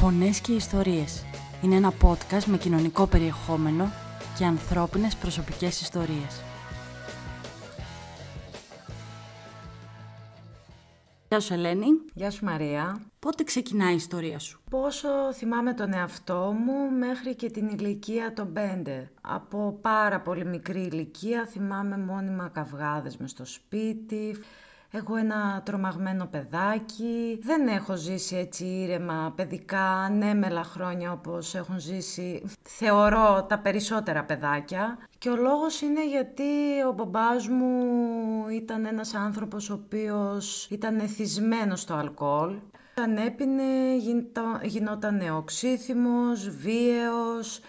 Φωνές και ιστορίες. Είναι ένα podcast με κοινωνικό περιεχόμενο και ανθρώπινες προσωπικές ιστορίες. Γεια σου Ελένη. Γεια σου Μαρία. Πότε ξεκινάει η ιστορία σου; Πόσο θυμάμαι τον εαυτό μου μέχρι και την ηλικία των πέντε. Από πάρα πολύ μικρή ηλικία θυμάμαι μόνιμα καυγάδες με στο σπίτι, Έχω ένα τρομαγμένο παιδάκι. Δεν έχω ζήσει έτσι ήρεμα παιδικά, ανέμελα χρόνια όπως έχουν ζήσει, θεωρώ, τα περισσότερα παιδάκια. Και ο λόγος είναι γιατί ο μπαμπάς μου ήταν ένας άνθρωπος ο οποίος ήταν εθισμένος στο αλκοόλ. Όταν έπινε γινόταν οξύθυμος, βίαιος.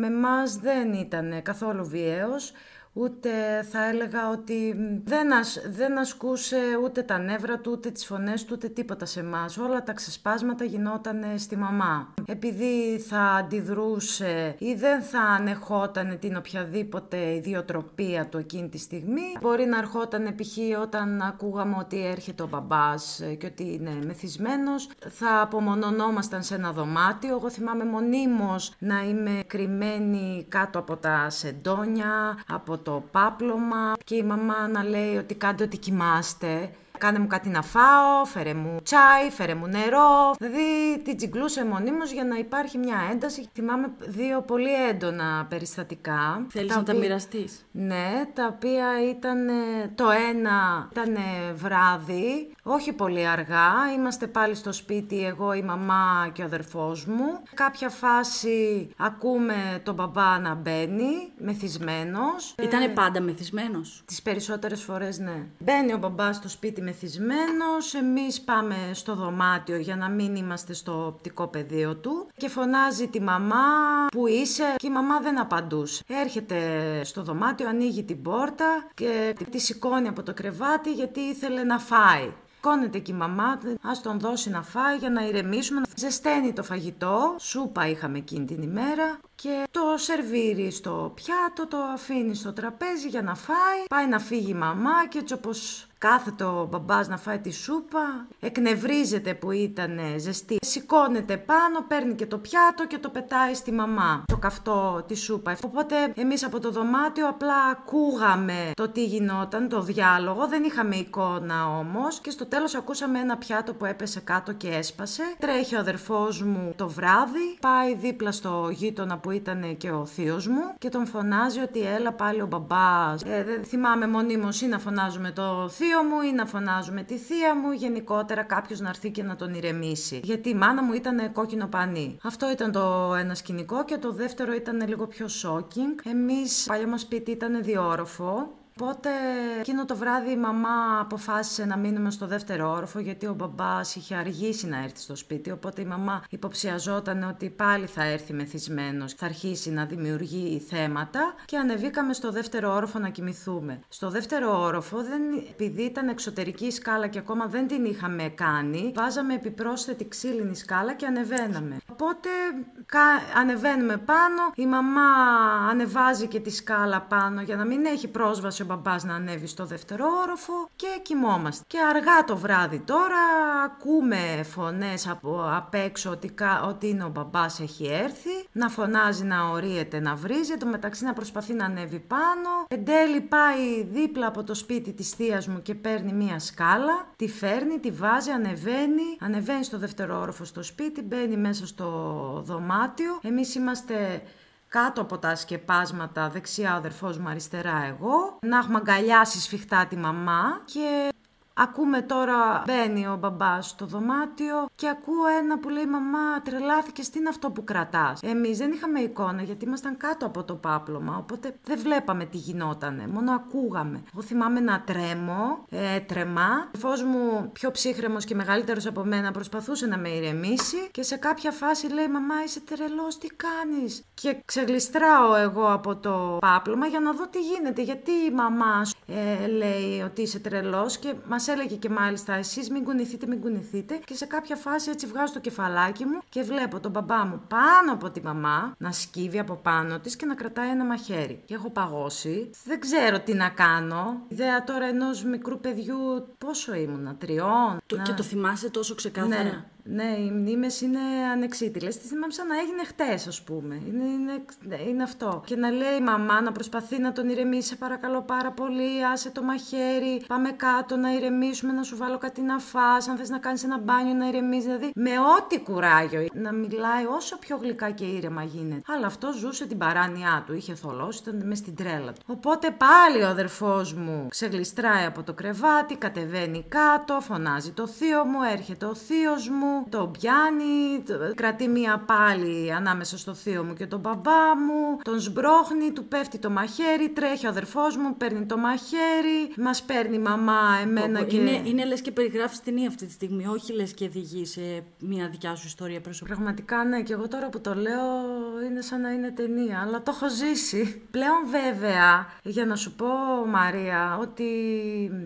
Με μας δεν ήταν καθόλου βίαιος ούτε θα έλεγα ότι δεν, ασ, δεν ασκούσε ούτε τα νεύρα του, ούτε τις φωνές του, ούτε τίποτα σε εμάς. Όλα τα ξεσπάσματα γινόταν στη μαμά. Επειδή θα αντιδρούσε ή δεν θα ανεχόταν την οποιαδήποτε ιδιοτροπία του εκείνη τη στιγμή, μπορεί να ερχόταν π.χ. όταν ακούγαμε ότι έρχεται ο μπαμπάς και ότι είναι μεθυσμένος, θα απομονωνόμασταν σε ένα δωμάτιο. Εγώ θυμάμαι μονίμως να είμαι κρυμμένη κάτω από τα σεντόνια, από το πάπλωμα και η μαμά να λέει ότι κάντε ότι κοιμάστε κάνε μου κάτι να φάω, φέρε μου τσάι, φέρε μου νερό. Δηλαδή την τσιγκλούσε μονίμως για να υπάρχει μια ένταση. Θυμάμαι δύο πολύ έντονα περιστατικά. Θέλεις να τα μοιραστείς; Ναι, τα οποία ήταν. Το ένα ήταν βράδυ, όχι πολύ αργά. Είμαστε πάλι στο σπίτι, εγώ, η μαμά και ο αδερφός μου. Κάποια φάση ακούμε τον μπαμπά να μπαίνει, μεθυσμένος. Ήτανε πάντα μεθυσμένος; Τις περισσότερες φορές ναι. Μπαίνει ο μπαμπάς στο σπίτι μεθυσμένος, εμείς πάμε στο δωμάτιο για να μην είμαστε στο οπτικό πεδίο του και φωνάζει τη μαμά που είσαι; και η μαμά δεν απαντούσε. Έρχεται στο δωμάτιο, ανοίγει την πόρτα και τη σηκώνει από το κρεβάτι γιατί ήθελε να φάει. Κόνεται και η μαμά, ας τον δώσει να φάει για να ηρεμήσουμε. Ζεσταίνει το φαγητό, σούπα είχαμε εκείνη την ημέρα και το σερβίρει στο πιάτο, το αφήνει στο τραπέζι για να φάει. Πάει να φύγει η μαμά και έτσι όπως κάθεται ο μπαμπάς να φάει τη σούπα, εκνευρίζεται που ήταν ζεστή, σηκώνεται πάνω, παίρνει και το πιάτο και το πετάει στη μαμά, το καυτό τη σούπα. Οπότε εμείς από το δωμάτιο απλά ακούγαμε το τι γινόταν, το διάλογο, δεν είχαμε εικόνα όμως και στο τέλος ακούσαμε ένα πιάτο που έπεσε κάτω και έσπασε. Τρέχει ο αδερφός μου το βράδυ, πάει δίπλα στο γείτονα που ήταν και ο θείος μου και τον φωνάζει ότι έλα πάλι ο μπαμπάς. Ε, δεν θυμάμαι μονίμως ή να φωνάζουμε το θείο θείο μου ή να φωνάζουμε τη θεία μου, γενικότερα κάποιος να έρθει και να τον ηρεμήσει. Γιατί η μάνα μου ήταν κόκκινο πανί. Αυτό ήταν το ένα σκηνικό και το δεύτερο ήταν λίγο πιο shocking. Εμείς, παλιό μας σπίτι ήταν διόροφο Οπότε εκείνο το βράδυ η μαμά αποφάσισε να μείνουμε στο δεύτερο όροφο γιατί ο μπαμπάς είχε αργήσει να έρθει στο σπίτι οπότε η μαμά υποψιαζόταν ότι πάλι θα έρθει μεθυσμένος, θα αρχίσει να δημιουργεί θέματα και ανεβήκαμε στο δεύτερο όροφο να κοιμηθούμε. Στο δεύτερο όροφο, δεν, επειδή ήταν εξωτερική σκάλα και ακόμα δεν την είχαμε κάνει, βάζαμε επιπρόσθετη ξύλινη σκάλα και ανεβαίναμε. Οπότε ανεβαίνουμε πάνω, η μαμά ανεβάζει και τη σκάλα πάνω για να μην έχει πρόσβαση ο μπαμπάς να ανέβει στο δεύτερο όροφο και κοιμόμαστε. Και αργά το βράδυ τώρα ακούμε φωνές από απ' έξω ότι, ότι είναι ο μπαμπάς έχει έρθει, να φωνάζει να ορίεται να βρίζει, το μεταξύ να προσπαθεί να ανέβει πάνω. Εν τέλει πάει δίπλα από το σπίτι της θείας μου και παίρνει μία σκάλα, τη φέρνει, τη βάζει, ανεβαίνει, ανεβαίνει στο δεύτερο όροφο στο σπίτι, μπαίνει μέσα στο δωμάτιο. Εμείς είμαστε κάτω από τα σκεπάσματα, δεξιά ο αδερφός μου, αριστερά εγώ, να έχουμε αγκαλιάσει σφιχτά τη μαμά και Ακούμε τώρα, μπαίνει ο μπαμπάς στο δωμάτιο και ακούω ένα που λέει Μαμά, τρελάθηκε, τι είναι αυτό που κρατάς; Εμείς δεν είχαμε εικόνα γιατί ήμασταν κάτω από το πάπλωμα, οπότε δεν βλέπαμε τι γινότανε, μόνο ακούγαμε. Εγώ θυμάμαι να τρέμω, έτρεμα. Ο φω μου, πιο ψύχρεμος και μεγαλύτερος από μένα, προσπαθούσε να με ηρεμήσει και σε κάποια φάση λέει Μαμά, είσαι τρελός, τι κάνεις; Και ξεγλιστράω εγώ από το πάπλωμα για να δω τι γίνεται, γιατί η μαμά ε, λέει ότι είσαι τρελός και μας έλεγε και μάλιστα εσείς μην κουνηθείτε, μην κουνηθείτε και σε κάποια φάση έτσι βγάζω το κεφαλάκι μου και βλέπω τον μπαμπά μου πάνω από τη μαμά να σκύβει από πάνω της και να κρατάει ένα μαχαίρι. Και έχω παγώσει. Δεν ξέρω τι να κάνω. Ιδέα τώρα ενός μικρού παιδιού πόσο ήμουνα, τριών. Το, Και το θυμάσαι τόσο ξεκάθαρα; Ναι. Ναι, οι μνήμες είναι ανεξίτηλες. Τις θυμάμαι σαν να έγινε χτες, ας πούμε. Είναι, είναι, είναι αυτό. Και να λέει η μαμά να προσπαθεί να τον ηρεμήσει, παρακαλώ πάρα πολύ, άσε το μαχαίρι, πάμε κάτω να ηρεμήσουμε, να σου βάλω κάτι να φά, αν θες να κάνεις ένα μπάνιο να ηρεμήσεις. Δηλαδή, με ό,τι κουράγιο. Να μιλάει όσο πιο γλυκά και ήρεμα γίνεται. Αλλά αυτό ζούσε την παράνοιά του. Είχε θολώσει, ήταν μες στην τρέλα του. Οπότε πάλι ο αδερφός μου ξεγλιστράει από το κρεβάτι, κατεβαίνει κάτω, φωνάζει το θείο μου, έρχεται ο θείος μου, το πιάνει, κρατεί μία πάλι ανάμεσα στο θείο μου και τον μπαμπά μου, τον σμπρώχνει, του πέφτει το μαχαίρι, τρέχει ο αδερφός μου, παίρνει το μαχαίρι, μας παίρνει η μαμά, εμένα και. Είναι, είναι λες και περιγράφεις ταινία αυτή τη στιγμή, όχι λες και οδηγείς σε μια δικιά σου ιστορία προσωπικά. Πραγματικά ναι, και εγώ τώρα που το λέω είναι σαν να είναι ταινία, αλλά το έχω ζήσει. Πλέον βέβαια, για να σου πω Μαρία, ότι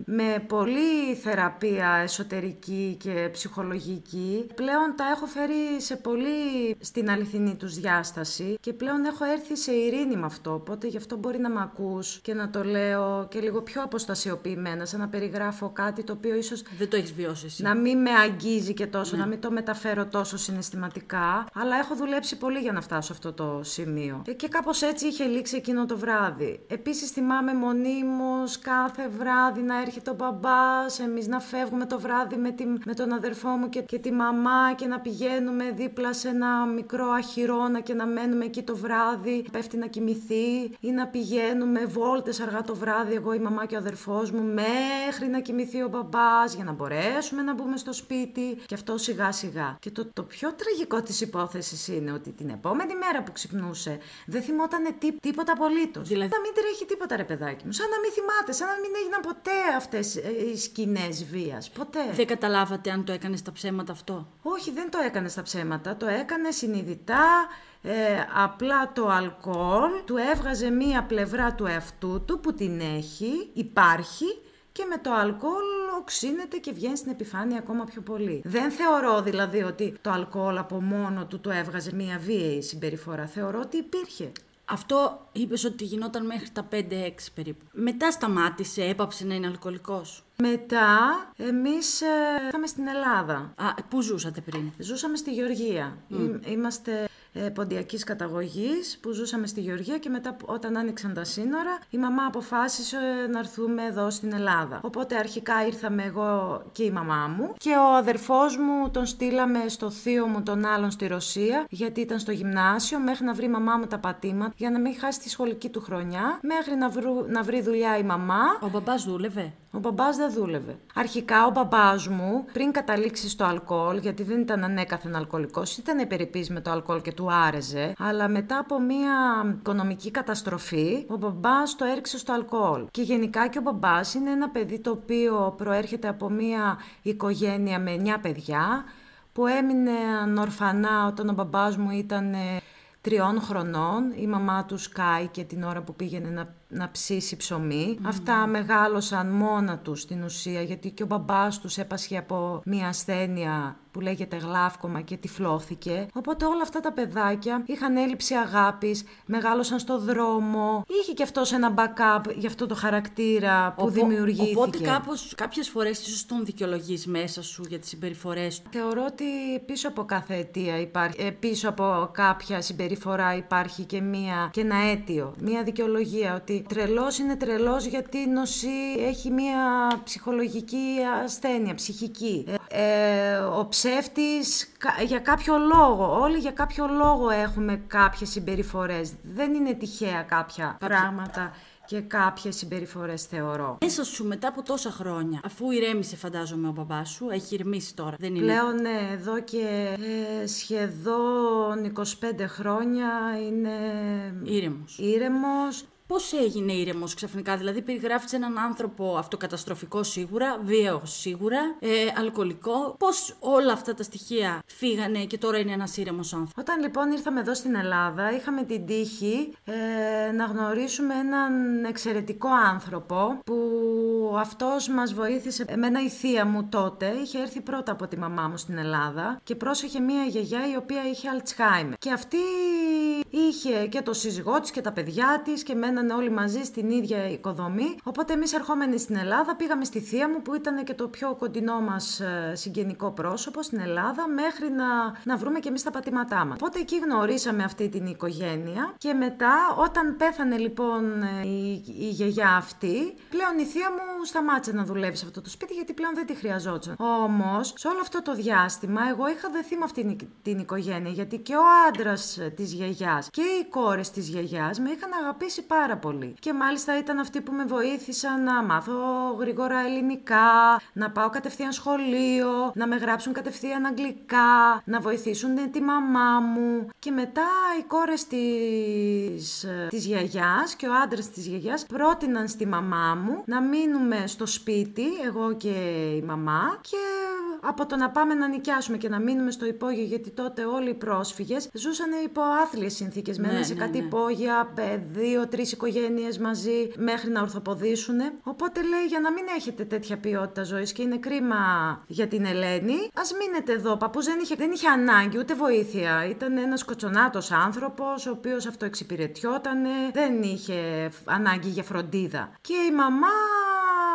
με πολλή θεραπεία εσωτερική και ψυχολογική, πλέον τα έχω φέρει σε πολύ στην αληθινή τους διάσταση και πλέον έχω έρθει σε ειρήνη με αυτό, οπότε γι' αυτό μπορεί να με ακούς και να το λέω και λίγο πιο αποστασιοποιημένα, σαν να περιγράφω κάτι το οποίο ίσως... Δεν το έχεις βιώσει εσύ. Να μην με αγγίζει και τόσο, ναι. να μην το μεταφέρω τόσο συναισθηματικά, αλλά έχω δουλέψει πολύ για να φτάσω αυτό το σημείο. Ε, και κάπως έτσι είχε λήξει εκείνο το βράδυ. Επίσης θυμάμαι μονίμως κάθε βράδυ να έρχεται ο μπαμπάς, εμείς να φεύγουμε το βράδυ με, τη, με τον αδερφό μου και, και τη μαμά και να πηγαίνουμε δίπλα σε ένα μικρό αχυρώνα και να μένουμε εκεί το βράδυ, πέφτει να κοιμηθεί ή να πηγαίνουμε βόλτες αργά το βράδυ εγώ η μαμά και ο αδερφός μου μέχρι να κοιμηθεί ο μπαμπάς για να μπορέσουμε να μπούμε στο σπίτι και αυτό σιγά σιγά. Και το, το πιο τραγικό της υπόθεσης είναι ότι την επόμενη μέρα που ξυπνούσε δεν θυμότανε τί, τίποτα απολύτως. Δηλαδή... Να μην τρέχει τίποτα ρε παιδάκι μου, σαν να μην θυμάται, σαν να μην έγιναν ποτέ αυτές ε, οι σκηνές βίας, ποτέ. Δεν καταλάβατε αν το έκανες στα ψέματα αυτό; Όχι, δεν το έκανε στα ψέματα. Το έκανε συνειδητά. Ε, απλά το αλκοόλ του έβγαζε μία πλευρά του εαυτού του που την έχει, υπάρχει και με το αλκοόλ οξύνεται και βγαίνει στην επιφάνεια ακόμα πιο πολύ. Δεν θεωρώ δηλαδή ότι το αλκοόλ από μόνο του το έβγαζε μία βίαιη συμπεριφορά. Θεωρώ ότι υπήρχε. Αυτό είπες ότι γινόταν μέχρι τα 5-6 περίπου. Μετά σταμάτησε, έπαψε να είναι αλκοολικός. Μετά εμείς ε, ήρθαμε στην Ελλάδα. Α, πού ζούσατε πριν; Ζούσαμε στη Γεωργία. Είμαστε ε, ποντιακής καταγωγής που ζούσαμε στη Γεωργία και μετά όταν άνοιξαν τα σύνορα η μαμά αποφάσισε να έρθουμε εδώ στην Ελλάδα. Οπότε αρχικά ήρθαμε εγώ και η μαμά μου και ο αδερφός μου τον στείλαμε στο θείο μου τον άλλον στη Ρωσία γιατί ήταν στο γυμνάσιο μέχρι να βρει η μαμά μου τα πατήματα για να μην χάσει τη σχολική του χρονιά μέχρι να, βρου, να βρει δουλειά η μαμά. Ο μπαμπάς δούλευε; Ο μπαμπάς δεν δούλευε. Αρχικά ο μπαμπάς μου, πριν καταλήξει στο αλκοόλ, γιατί δεν ήταν ανέκαθεν αλκοολικός, ήταν υπερηπή με το αλκοόλ και του άρεζε, αλλά μετά από μια οικονομική καταστροφή, ο μπαμπάς το έριξε στο αλκοόλ. Και γενικά και ο μπαμπάς είναι ένα παιδί το οποίο προέρχεται από μια οικογένεια με 9 παιδιά, που έμεινε ορφανά όταν ο μπαμπάς μου ήταν τριών χρονών. Η μαμά του και την ώρα που πήγαινε να να ψήσει ψωμί. Αυτά μεγάλωσαν μόνα τους στην ουσία γιατί και ο μπαμπάς τους έπασχε από μια ασθένεια που λέγεται γλάφκομα και τυφλώθηκε. Οπότε όλα αυτά τα παιδάκια είχαν έλλειψη αγάπης, μεγάλωσαν στο δρόμο. Είχε και αυτός ένα backup για αυτό το χαρακτήρα που δημιουργήθηκε. Οπότε κάπως, κάποιες φορές ίσως τον δικαιολογείς μέσα σου για τις συμπεριφορές του. Θεωρώ ότι πίσω από κάθε αιτία υπάρχει, ε, πίσω από κάποια συμπεριφορά υπάρχει και, μία, και ένα αίτιο, μία δικαιολογία ότι τρελός είναι τρελός γιατί νοσεί, έχει μια ψυχολογική ασθένεια, ψυχική. Ε, ε, ο ψεύτης για κάποιο λόγο, όλοι για κάποιο λόγο έχουμε κάποιες συμπεριφορές. Δεν είναι τυχαία κάποια πράγματα και κάποιες συμπεριφορές θεωρώ. Μέσα σου μετά από τόσα χρόνια, αφού ηρέμησε, φαντάζομαι, ο μπαμπάς σου, έχει ηρεμήσει τώρα. Δεν είναι; Πλέον, ναι, εδώ και ε, σχεδόν 25 χρόνια είναι. Ήρεμος. Ήρεμος. Πώς έγινε ήρεμος ξαφνικά, Δηλαδή, περιγράφεις έναν άνθρωπο αυτοκαταστροφικό σίγουρα, βίαιο σίγουρα, ε, αλκοολικό. Πώς όλα αυτά τα στοιχεία φύγανε και τώρα είναι ένας ήρεμος άνθρωπος; Όταν λοιπόν ήρθαμε εδώ στην Ελλάδα, είχαμε την τύχη ε, να γνωρίσουμε έναν εξαιρετικό άνθρωπο που αυτός μας βοήθησε. Εμένα η θεία μου τότε είχε έρθει πρώτα από τη μαμά μου στην Ελλάδα και πρόσεχε μία γιαγιά η οποία είχε Αλτσχάιμερ. Και αυτή είχε και το σύζυγό της και τα παιδιά της και μένανε όλοι μαζί στην ίδια οικοδομή. Οπότε εμείς ερχόμενοι στην Ελλάδα πήγαμε στη θεία μου που ήταν και το πιο κοντινό μας ε, συγγενικό πρόσωπο στην Ελλάδα μέχρι να, να βρούμε και εμείς τα πατήματά μας. Οπότε εκεί γνωρίσαμε αυτή την οικογένεια και μετά όταν πέθανε λοιπόν ε, η, η γιαγιά αυτή, πλέον η θεία μου σταμάτησε να δουλεύει σε αυτό το σπίτι γιατί πλέον δεν τη χρειαζόταν. Όμως, σε όλο αυτό το διάστημα, εγώ είχα δεθεί με αυτήν την οικογένεια γιατί και ο άντρας της γιαγιάς και οι κόρες της γιαγιάς με είχαν αγαπήσει πάρα πολύ. Και μάλιστα ήταν αυτοί που με βοήθησαν να μάθω γρήγορα ελληνικά, να πάω κατευθείαν σχολείο, να με γράψουν κατευθείαν αγγλικά, να βοηθήσουν τη μαμά μου. Και μετά οι κόρες της της γιαγιάς και ο άντρας της γιαγιάς πρότειναν στη μαμά μου να μείνουμε στο σπίτι, εγώ και η μαμά, και από το να πάμε να νοικιάσουμε και να μείνουμε στο υπόγειο, γιατί τότε όλοι οι πρόσφυγες ζούσαν υπό άθλιες συνθήκες. Ναι, Μέναν σε ναι, κάτι ναι. υπόγεια, δύο-τρει οικογένειες μαζί, μέχρι να ορθοποδήσουν. Οπότε λέει, για να μην έχετε τέτοια ποιότητα ζωής και είναι κρίμα για την Ελένη, ας μείνετε εδώ. Ο παππούς δεν είχε, δεν είχε ανάγκη ούτε βοήθεια. Ήταν ένας κοτσονάτος άνθρωπος, ο οποίος αυτοεξυπηρετιόταν, δεν είχε ανάγκη για φροντίδα. Και η μαμά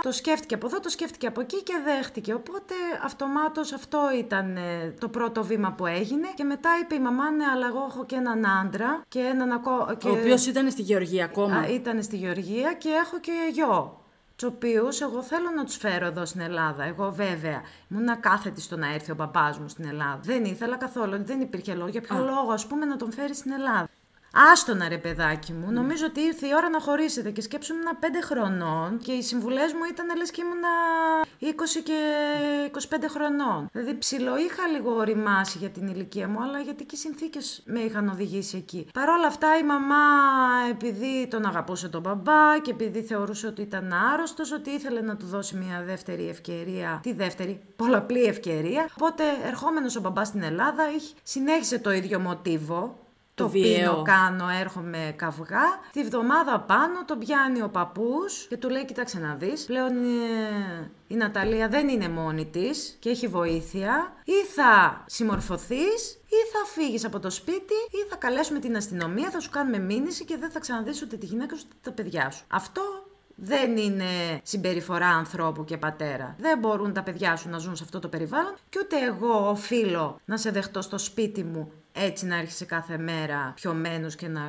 το σκέφτηκε από εδώ, το σκέφτηκε από εκεί και δέχτηκε. Οπότε αυτομάτως αυτό ήταν ε, το πρώτο βήμα που έγινε. Και μετά είπε η μαμά, ναι, αλλά εγώ έχω και έναν άντρα και έναν ακόμα. Ο οποίος ήταν στη Γεωργία ακόμα. ήταν στη Γεωργία και έχω και γιο τους οποίους εγώ θέλω να τους φέρω εδώ στην Ελλάδα. Εγώ βέβαια ήμουν κάθετη στο να έρθει ο παπάς μου στην Ελλάδα. Δεν ήθελα καθόλου, δεν υπήρχε λόγο. Για ποιο λόγο, ας πούμε, να τον φέρει στην Ελλάδα. Άστονα ρε παιδάκι μου, νομίζω ότι ήρθε η ώρα να χωρίσετε και σκέψου ήμουν 5 χρονών και οι συμβουλές μου ήταν λες και ήμουν 20 και 25 χρονών. Δηλαδή ψηλό είχα λίγο οριμάσει για την ηλικία μου, αλλά γιατί και οι συνθήκες με είχαν οδηγήσει εκεί. Παρ' όλα αυτά η μαμά, επειδή τον αγαπούσε τον μπαμπά και επειδή θεωρούσε ότι ήταν άρρωστος, ότι ήθελε να του δώσει μια δεύτερη ευκαιρία. Τη δεύτερη, πολλαπλή ευκαιρία. Οπότε ερχόμενος ο μπαμπάς στην Ελλάδα συνέχισε το ίδιο μοτίβο το, πίνω, κάνω, έρχομαι καυγά. Τη βδομάδα πάνω τον πιάνει ο παππούς και του λέει: Κοίταξε να δεις. Πλέον ε, η Ναταλία δεν είναι μόνη της και έχει βοήθεια. Ή θα συμμορφωθείς, ή θα φύγεις από το σπίτι, ή θα καλέσουμε την αστυνομία, θα σου κάνουμε μήνυση και δεν θα ξαναδείς ούτε τη γυναίκα σου ούτε τα παιδιά σου. Αυτό δεν είναι συμπεριφορά ανθρώπου και πατέρα. Δεν μπορούν τα παιδιά σου να ζουν σε αυτό το περιβάλλον και ούτε εγώ οφείλω να σε δεχτώ στο σπίτι μου έτσι να έρχεσαι κάθε μέρα πιωμένος και να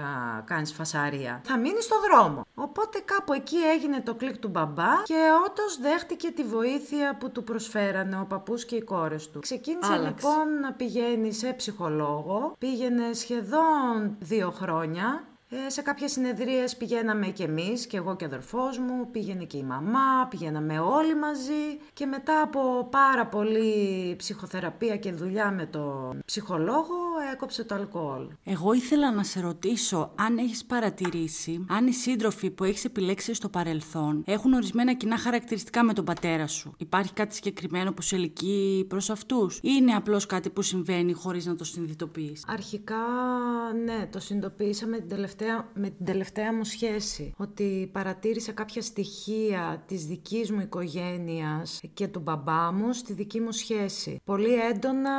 κάνεις φασαρία. Θα μείνεις στο δρόμο. Οπότε κάπου εκεί έγινε το κλικ του μπαμπά και όντως δέχτηκε τη βοήθεια που του προσφέρανε ο παππούς και οι κόρες του. Ξεκίνησε λοιπόν να πηγαίνει σε ψυχολόγο. Πήγαινε σχεδόν δύο χρόνια ε, σε κάποιες συνεδρίες πηγαίναμε και εμείς, και εγώ και ο αδερφός μου, πήγαινε και η μαμά, πηγαίναμε όλοι μαζί και μετά από πάρα πολύ ψυχοθεραπεία και δουλειά με τον ψυχολόγο έκοψε το αλκοόλ. Εγώ ήθελα να σε ρωτήσω αν έχεις παρατηρήσει αν οι σύντροφοι που έχεις επιλέξει στο παρελθόν έχουν ορισμένα κοινά χαρακτηριστικά με τον πατέρα σου. Υπάρχει κάτι συγκεκριμένο που σε ελκύει προς αυτούς ή είναι απλώς κάτι που συμβαίνει χωρίς να το συνειδητοποιείς; Αρχικά ναι, το συνειδητοποίησα την τελευταία με την τελευταία μου σχέση. Ότι παρατήρησα κάποια στοιχεία της δικής μου οικογένειας και του μπαμπά μου στη δική μου σχέση. Πολύ έντονα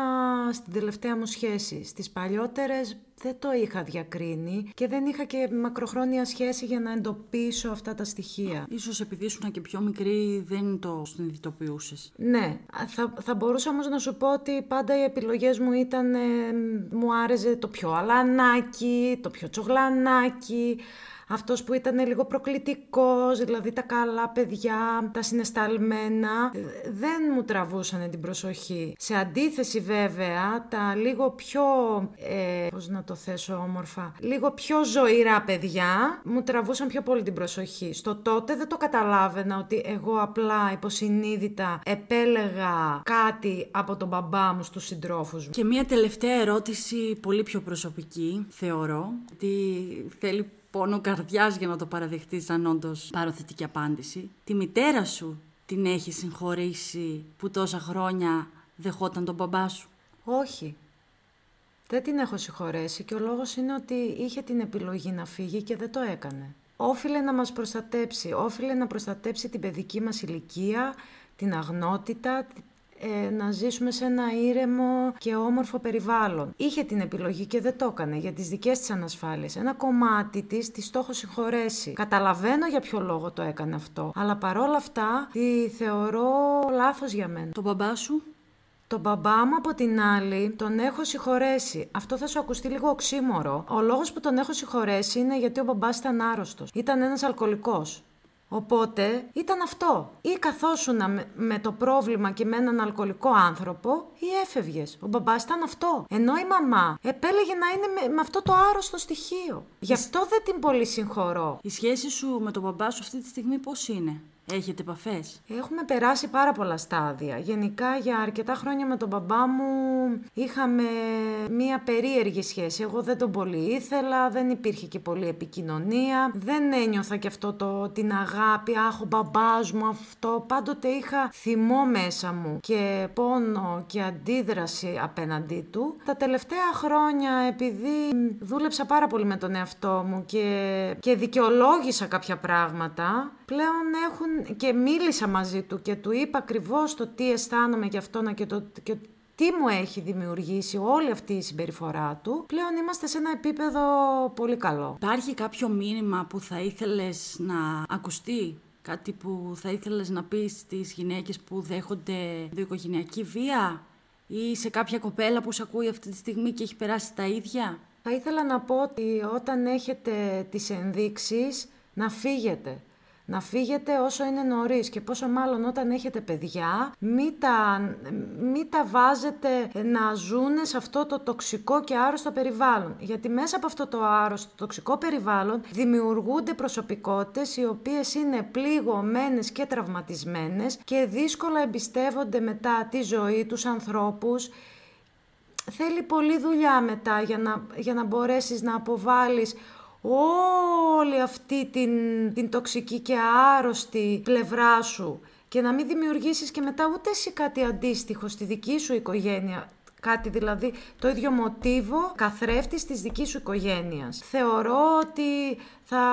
στην τελευταία μου σχέση. Στις παλιότερες δεν το είχα διακρίνει και δεν είχα και μακροχρόνια σχέση για να εντοπίσω αυτά τα στοιχεία. Ίσως επειδή ήσουν και πιο μικρή δεν το συνειδητοποιούσες. Ναι, θα, θα μπορούσα όμως να σου πω ότι πάντα οι επιλογές μου ήταν, μου άρεσε το πιο αλανάκι, το πιο τσογλανάκι, αυτός που ήταν λίγο προκλητικός, δηλαδή τα καλά παιδιά, τα συνεσταλμένα, δεν μου τραβούσαν την προσοχή. Σε αντίθεση βέβαια, τα λίγο πιο, ε, πώς να το θέσω όμορφα, λίγο πιο ζωηρά παιδιά, μου τραβούσαν πιο πολύ την προσοχή. Στο τότε δεν το καταλάβαινα ότι εγώ απλά υποσυνείδητα επέλεγα κάτι από τον μπαμπά μου στους συντρόφους μου. Και μία τελευταία ερώτηση πολύ πιο προσωπική, θεωρώ, ότι θέλει πόνο καρδιάς για να το παραδεχτείς αν όντως πάρω θετική απάντηση. Τη μητέρα σου την έχει συγχωρήσει που τόσα χρόνια δεχόταν τον μπαμπά σου; Όχι. Δεν την έχω συγχωρέσει και ο λόγος είναι ότι είχε την επιλογή να φύγει και δεν το έκανε. Όφιλε να μας προστατέψει, όφιλε να προστατέψει την παιδική μας ηλικία, την αγνότητα, ε, να ζήσουμε σε ένα ήρεμο και όμορφο περιβάλλον. Είχε την επιλογή και δεν το έκανε για τις δικές της ανασφάλειες. Ένα κομμάτι της τη το έχω συγχωρέσει. Καταλαβαίνω για ποιο λόγο το έκανε αυτό, αλλά παρόλα αυτά τη θεωρώ λάθος για μένα. Το μπαμπά σου; Το μπαμπά μου από την άλλη τον έχω συγχωρέσει. Αυτό θα σου ακουστεί λίγο οξύμορο. Ο λόγος που τον έχω συγχωρέσει είναι γιατί ο μπαμπάς ήταν άρρωστος. Ήταν ένας αλκοολικός. Οπότε ήταν αυτό. Ή καθόσουν με, με το πρόβλημα και με έναν αλκοολικό άνθρωπο, ή έφευγες. Ο μπαμπάς ήταν αυτό. Ενώ η μαμά επέλεγε να είναι με, με αυτό το άρρωστο στοιχείο. Γι' αυτό δεν την πολύ συγχωρώ. Η σχέση σου με τον μπαμπά σου αυτή τη στιγμή πώς είναι; Έχετε επαφές; Έχουμε περάσει πάρα πολλά στάδια. Γενικά για αρκετά χρόνια με τον μπαμπά μου είχαμε μία περίεργη σχέση. Εγώ δεν τον πολύ ήθελα, δεν υπήρχε και πολύ επικοινωνία. Δεν ένιωθα και αυτό το, την αγάπη, αχ ο μπαμπάς μου αυτό. Πάντοτε είχα θυμό μέσα μου και πόνο και αντίδραση απέναντί του. Τα τελευταία χρόνια επειδή δούλεψα πάρα πολύ με τον εαυτό μου και, και δικαιολόγησα κάποια πράγματα, πλέον έχουν και μίλησα μαζί του και του είπα ακριβώς το τι αισθάνομαι γι' αυτό και, το, και τι μου έχει δημιουργήσει όλη αυτή η συμπεριφορά του, πλέον είμαστε σε ένα επίπεδο πολύ καλό. Υπάρχει κάποιο μήνυμα που θα ήθελες να ακουστεί; Κάτι που θα ήθελες να πεις στις γυναίκες που δέχονται διοικογενειακή βία; Ή σε κάποια κοπέλα που σε ακούει αυτή τη στιγμή και έχει περάσει τα ίδια; Θα ήθελα να πω ότι όταν έχετε τις ενδείξεις να φύγετε να φύγετε όσο είναι νωρίς και πόσο μάλλον όταν έχετε παιδιά, μην τα, μη τα βάζετε να ζουν σε αυτό το τοξικό και άρρωστο περιβάλλον. Γιατί μέσα από αυτό το άρρωστο, τοξικό περιβάλλον δημιουργούνται προσωπικότητες οι οποίες είναι πληγωμένες και τραυματισμένες και δύσκολα εμπιστεύονται μετά τη ζωή τους ανθρώπους θέλει πολλή δουλειά μετά για να, για να μπορέσεις να αποβάλεις όλη αυτή την, την τοξική και άρρωστη πλευρά σου και να μην δημιουργήσεις και μετά ούτε εσύ κάτι αντίστοιχο στη δική σου οικογένεια. Κάτι δηλαδή το ίδιο μοτίβο καθρέφτης της δικής σου οικογένειας. Θεωρώ ότι θα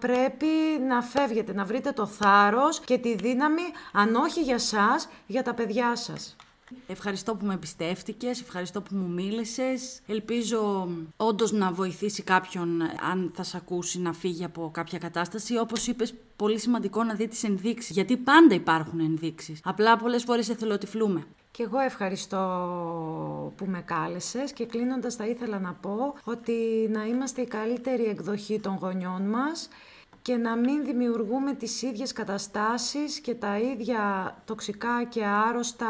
πρέπει να φεύγετε, να βρείτε το θάρρος και τη δύναμη, αν όχι για σας, για τα παιδιά σας. Ευχαριστώ που με εμπιστεύτηκες, ευχαριστώ που μου μίλησες. Ελπίζω όντως να βοηθήσει κάποιον, αν θα σε ακούσει, να φύγει από κάποια κατάσταση. Όπως είπες, πολύ σημαντικό να δει τις ενδείξεις, γιατί πάντα υπάρχουν ενδείξεις. Απλά πολλές φορές εθελοτυφλούμε. Και εγώ ευχαριστώ που με κάλεσες και κλείνοντας θα ήθελα να πω ότι να είμαστε η καλύτερη εκδοχή των γονιών μας και να μην δημιουργούμε τις ίδιες καταστάσεις και τα ίδια τοξικά και άρρωστα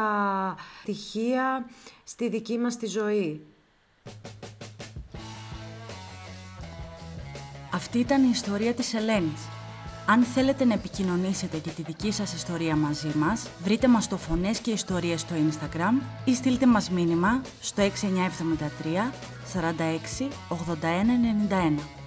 στοιχεία στη δική μας τη ζωή. Αυτή ήταν η ιστορία της Ελένης. Αν θέλετε να επικοινωνήσετε και τη δική σας ιστορία μαζί μας, βρείτε μας στο Φωνές και Ιστορίες στο Instagram ή στείλτε μας μήνυμα στο 6973 46 81 91.